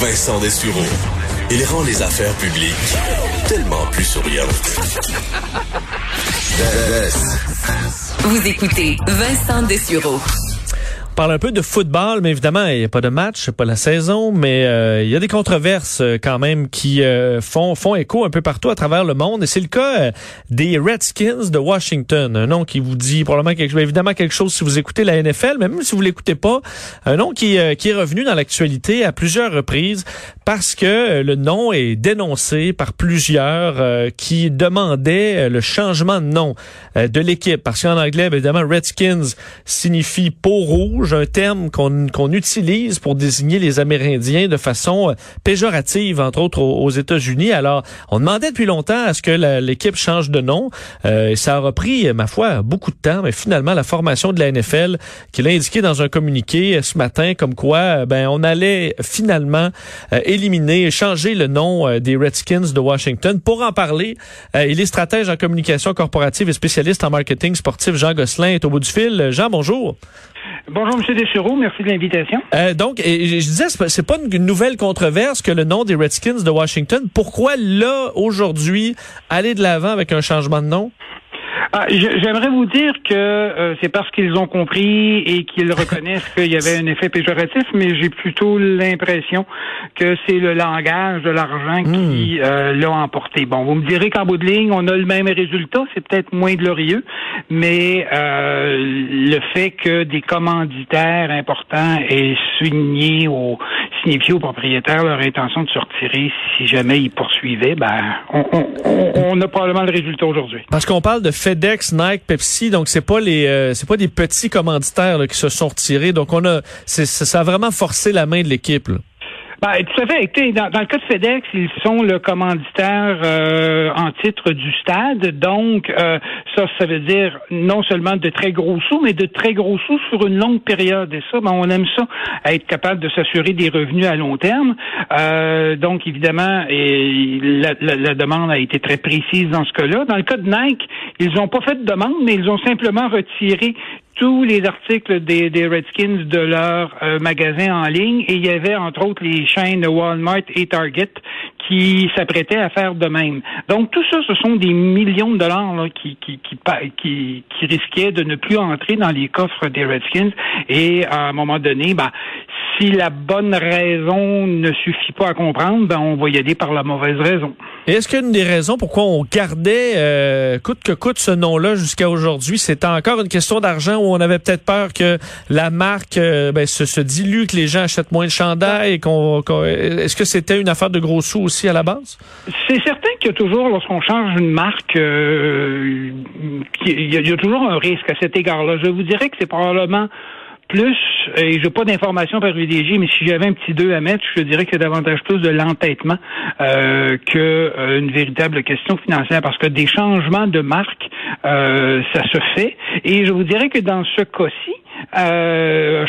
Vincent Dessureau. Il rend les affaires publiques tellement plus souriantes. Vous écoutez Vincent Dessureau parle un peu de football, mais évidemment, il n'y a pas de match, pas la saison, mais euh, il y a des controverses euh, quand même qui euh, font font écho un peu partout à travers le monde. Et c'est le cas des Redskins de Washington, un nom qui vous dit probablement quelque, évidemment quelque chose si vous écoutez la NFL, mais même si vous l'écoutez pas, un nom qui, qui est revenu dans l'actualité à plusieurs reprises parce que le nom est dénoncé par plusieurs qui demandaient le changement de nom de l'équipe. Parce qu'en anglais, évidemment, Redskins signifie peau rouge un terme qu'on utilise pour désigner les Amérindiens de façon euh, péjorative, entre autres aux, États-Unis. Alors, on demandait depuis longtemps à ce que l'équipe change de nom. Euh, ça a repris, ma foi, beaucoup de temps, mais finalement, la formation de la NFL, qui l'a indiqué dans un communiqué euh, ce matin, comme quoi, ben, on allait finalement éliminer, changer le nom des Redskins de Washington. Pour en parler, il est stratège en communication corporative et spécialiste en marketing sportif. Jean Gosselin est au bout du fil. Jean, bonjour. Bonjour, M. Dessureau. Merci de l'invitation. Euh, donc, je disais, c'est pas une nouvelle controverse que le nom des Redskins de Washington. Pourquoi, là, aujourd'hui, aller de l'avant avec un changement de nom? Ah, j'aimerais vous dire que euh, c'est parce qu'ils ont compris et qu'ils reconnaissent qu'il y avait un effet péjoratif, mais j'ai plutôt l'impression que c'est le langage de l'argent qui hmm. euh, l'a emporté. Bon, vous me direz qu'en bout de ligne, on a le même résultat, c'est peut-être moins glorieux, mais euh, le fait que des commanditaires importants aient signé au signifié aux propriétaires leur intention de se retirer si jamais ils poursuivaient, ben on, on, on a probablement le résultat aujourd'hui. Parce qu'on parle de Nike, Pepsi, donc c'est pas les euh, c'est pas des petits commanditaires qui se sont retirés. Donc on a ça a vraiment forcé la main de l'équipe. Ben, tout à fait. Dans, dans, le cas de FedEx, ils sont le commanditaire euh, en titre du stade. Donc, euh, ça, ça veut dire non seulement de très gros sous, mais de très gros sous sur une longue période. Et ça, ben, on aime ça, être capable de s'assurer des revenus à long terme. Euh, donc, évidemment, et la, la, demande a été très précise dans ce cas-là. Dans le cas de Nike, ils n'ont pas fait de demande, mais ils ont simplement retiré tous les articles des, des Redskins de leur euh, magasin en ligne et il y avait entre autres les chaînes Walmart et Target qui s'apprêtaient à faire de même. Donc tout ça, ce sont des millions de dollars là, qui, qui, qui, qui, qui risquaient de ne plus entrer dans les coffres des Redskins et à un moment donné, ben, si la bonne raison ne suffit pas à comprendre, ben, on va y aller par la mauvaise raison. Est-ce qu'une des raisons pourquoi on gardait euh, coûte que coûte ce nom-là jusqu'à aujourd'hui, c'était encore une question d'argent où on avait peut-être peur que la marque euh, ben, se, dilue, que les gens achètent moins de chandail et qu'on, est-ce que c'était une affaire de gros sous aussi à la base? C'est certain qu'il y a toujours, lorsqu'on change une marque, euh, il y a toujours un risque à cet égard-là. Je vous dirais que c'est probablement plus, et j'ai pas d'informations privilégiées, mais si j'avais un petit 2 à mettre, je dirais que davantage plus de l'entêtement euh, que euh, véritable question financière, parce que des changements de marque, euh, ça se fait. Et je vous dirais que dans ce cas-ci, euh,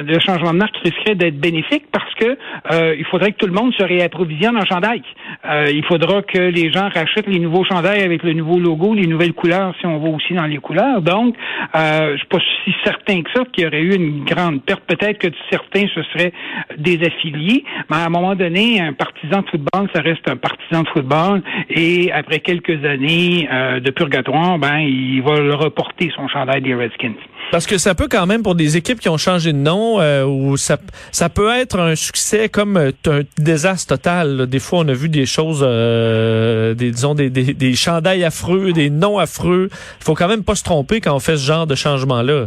le changement de marque risquerait d'être bénéfique parce que euh, il faudrait que tout le monde se réapprovisionne en chandail. Euh, il faudra que les gens rachètent les nouveaux chandails avec le nouveau logo, les nouvelles couleurs si on va aussi dans les couleurs. Donc, euh, je suis pas si certain que ça qu'il y aurait eu une grande perte. Peut-être que certains se seraient désaffiliés, mais à un moment donné, un partisan de football, ça reste un partisan de football. Et après quelques années euh, de purgatoire, ben il va le reporter son chandail des Redskins. Parce que ça peut quand même pour des équipes qui ont changé de nom, euh, où ça, ça peut être un succès comme euh, un désastre total. Des fois, on a vu des choses, euh, des, disons, des, des, des chandails affreux, des noms affreux. Il faut quand même pas se tromper quand on fait ce genre de changement-là.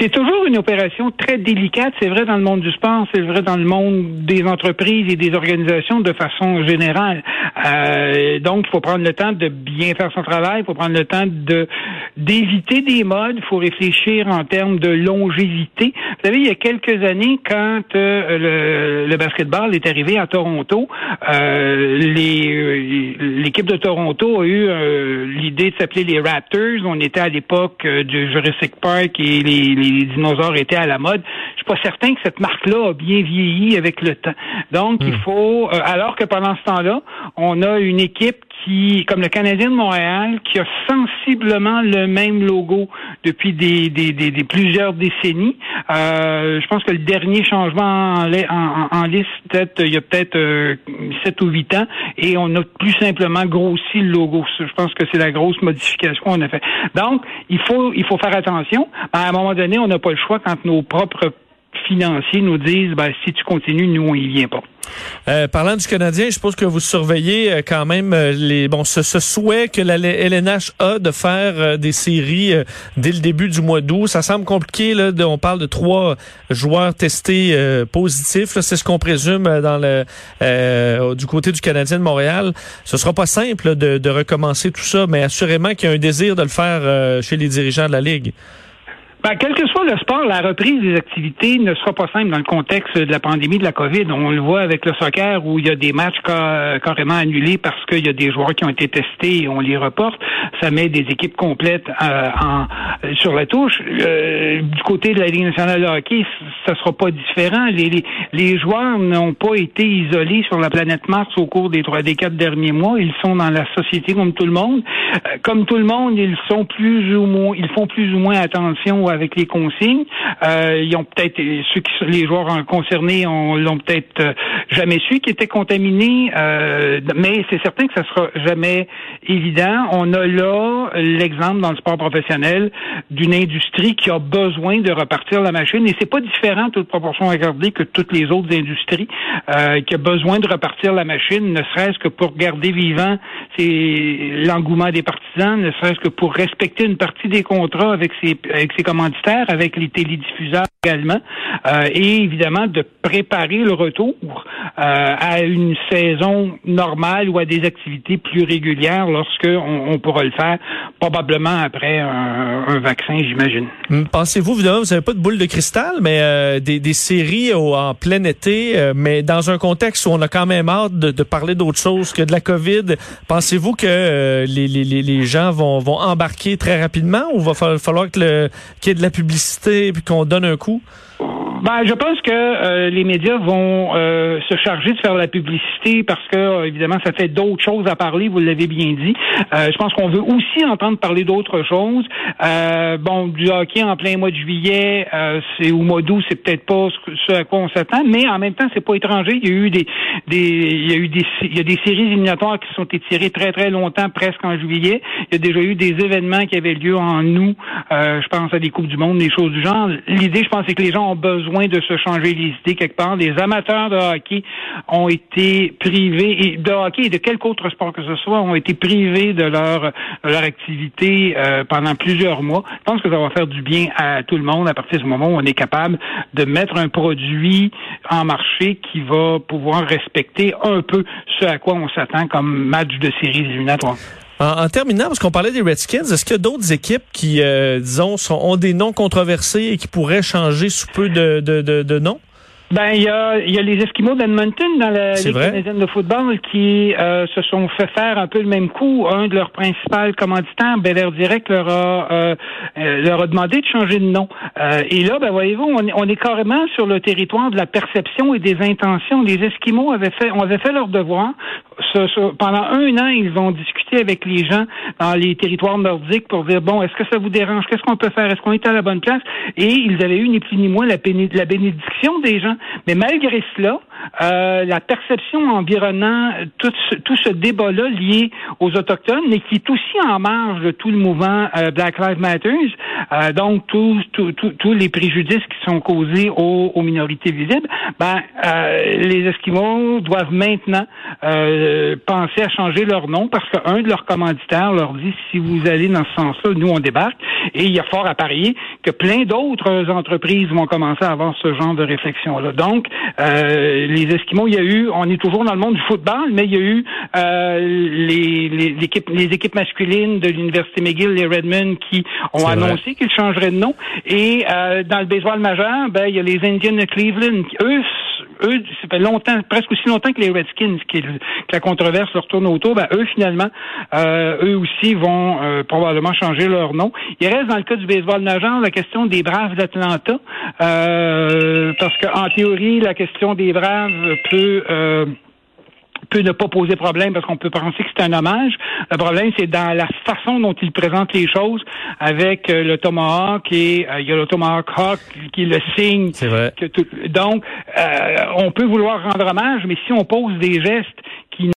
C'est toujours une opération très délicate. C'est vrai dans le monde du sport, c'est vrai dans le monde des entreprises et des organisations de façon générale. Euh, donc, il faut prendre le temps de bien faire son travail. Il faut prendre le temps de d'éviter des modes. Il faut réfléchir en termes de longévité. Vous savez, il y a quelques années, quand euh, le, le, basketball est arrivé à Toronto, euh, l'équipe de Toronto a eu euh, l'idée de s'appeler les Raptors. On était à l'époque du Jurassic Park et les, les, dinosaures étaient à la mode. Je suis pas certain que cette marque-là a bien vieilli avec le temps. Donc, il hmm. faut, alors que pendant ce temps-là, on a une équipe qui, comme le Canadien de Montréal, qui a sensiblement le même logo depuis des, des, des, plusieurs décennies. Euh, je pense que le dernier changement en, liste, peut-être il y a peut-être euh, 7 ou 8 ans, et on a plus simplement grossi le logo. Je pense que c'est la grosse modification qu'on a fait. Donc, il faut il faut faire attention. À un moment donné, on n'a pas le choix quand nos propres financiers nous disent ben, si tu continues, nous, on y vient pas. Euh, parlant du Canadien, je suppose que vous surveillez euh, quand même euh, les bon ce, souhait que la LNH a de faire des séries dès le début du mois d'août. Ça semble compliqué là. on parle de trois joueurs testés positifs. C'est ce qu'on présume dans le du côté du Canadien de Montréal. Ce sera pas simple de, de recommencer tout ça, mais assurément qu'il y a un désir de le faire chez les dirigeants de la ligue. Ben, quel que soit le sport, la reprise des activités ne sera pas simple dans le contexte de la pandémie de la COVID. On le voit avec le soccer où il y a des matchs carrément annulés parce qu'il y a des joueurs qui ont été testés et on les reporte. Ça met des équipes complètes euh, en, sur la touche. Euh, du côté de la Ligue nationale de hockey, ça sera pas différent. Les, les, joueurs n'ont pas été isolés sur la planète Mars au cours des trois, des quatre derniers mois. Ils sont dans la société comme tout le monde. Euh, comme tout le monde, ils sont plus ou moins, ils font plus ou moins attention avec les consignes. Euh, ils ont peut-être ceux qui les joueurs concernés on l'ont peut-être euh, jamais su qu'ils étaient contaminés, euh, mais c'est certain que ça sera jamais évident. On a là l'exemple dans le sport professionnel d'une industrie qui a besoin de repartir la machine et c'est pas différent toute proportion à garder que toutes les autres industries qui a besoin de repartir la machine, ne serait-ce que pour garder vivant l'engouement des partisans, ne serait-ce que pour respecter une partie des contrats avec ses avec ses commanditaires, avec les télédiffuseurs également, euh, et évidemment de préparer le retour euh, à une saison normale ou à des activités plus régulières lorsque on, pourra le faire, probablement après un, vaccin, j'imagine. Hum, pensez-vous, évidemment, vous n'avez pas de boule de cristal, mais euh, des, séries en plein été, mais dans un contexte où on a quand même hâte de, parler d'autre chose que de la COVID, pensez-vous que les, gens vont, embarquer très rapidement ou va falloir de la publicité puis qu'on donne un coup? Ben, je pense que euh, les médias vont euh, se charger de faire la publicité parce que euh, évidemment ça fait d'autres choses à parler. Vous l'avez bien dit. je pense qu'on veut aussi entendre parler d'autres choses. bon, du hockey en plein mois de juillet, c'est au mois d'août, c'est peut-être pas ce à quoi on s'attend, mais en même temps c'est pas étranger. Il y a eu des, des il y a eu des il y a des séries éliminatoires qui sont étirées très très longtemps, presque en juillet. Il y a déjà eu des événements qui avaient lieu en août. je pense à des coupes du monde, des choses du genre. L'idée, je pense, c'est que les gens besoin de se changer les idées quelque part. Les amateurs de hockey ont été privés, de hockey et de quelque autre sport que ce soit, ont été privés de leur, leur activité euh, pendant plusieurs mois. Je pense que ça va faire du bien à tout le monde à partir du moment où on est capable de mettre un produit en marché qui va pouvoir respecter un peu ce à quoi on s'attend comme match de séries éliminatoires. En, terminant, parce qu'on parlait des Redskins, est-ce qu'il y a d'autres équipes qui, euh, disons, sont, ont des noms controversés et qui pourraient changer sous peu de, de, de, de noms? Ben, il y a, y a les Esquimaux d'Edmonton dans la Ligue canadienne de football qui euh, se sont fait faire un peu le même coup. Un de leurs principaux commanditaires, Bel Air Direct, leur a, euh, leur a demandé de changer de nom. et là, ben voyez-vous, on, on, est carrément sur le territoire de la perception et des intentions. Les Esquimaux avaient fait, on avait fait leur devoir. Pendant un an, ils ont discuté avec les gens dans les territoires nordiques pour dire bon, est-ce que ça vous dérange? Qu'est-ce qu'on peut faire? Est-ce qu'on est à la bonne place? Et ils avaient eu ni plus ni moins la, la bénédiction des gens. Mais malgré cela, euh, la perception environnant tout ce, tout ce débat-là lié aux Autochtones, mais qui est aussi en marge de tout le mouvement euh, Black Lives Matter, euh, donc tous tous les préjudices qui sont causés aux, aux minorités visibles, ben, les Esquimaux doivent maintenant penser à changer leur nom parce qu'un de leurs commanditaires leur dit si vous allez dans ce sens-là, nous on débarque. Et il y a fort à parier que plein d'autres entreprises vont commencer à avoir ce genre de réflexion-là. Donc, euh, les Esquimaux, il y a eu, on est toujours dans le monde du football, mais il y a eu euh, les, les, équipes, les équipes masculines de l'Université McGill, les Redmond, qui ont annoncé qu'ils changeraient de nom. Et euh, dans le baseball majeur, ben, il y a les Indians de Cleveland. Eux, eux, ça fait longtemps, presque aussi longtemps que les Redskins, qui, que la controverse leur tourne autour, ben, eux, finalement, euh, eux aussi vont euh, probablement changer leur nom. Il reste dans le cas du baseball majeur la question des Braves d'Atlanta, euh, parce qu'en théorie, la question des Braves peut peut ne pas poser problème parce qu'on peut penser que c'est un hommage. Le problème, c'est dans la façon dont il présente les choses avec euh, le Tomahawk et il y a le Tomahawk Hawk qui le signe. C'est vrai. donc, on peut vouloir rendre hommage, mais si on pose des gestes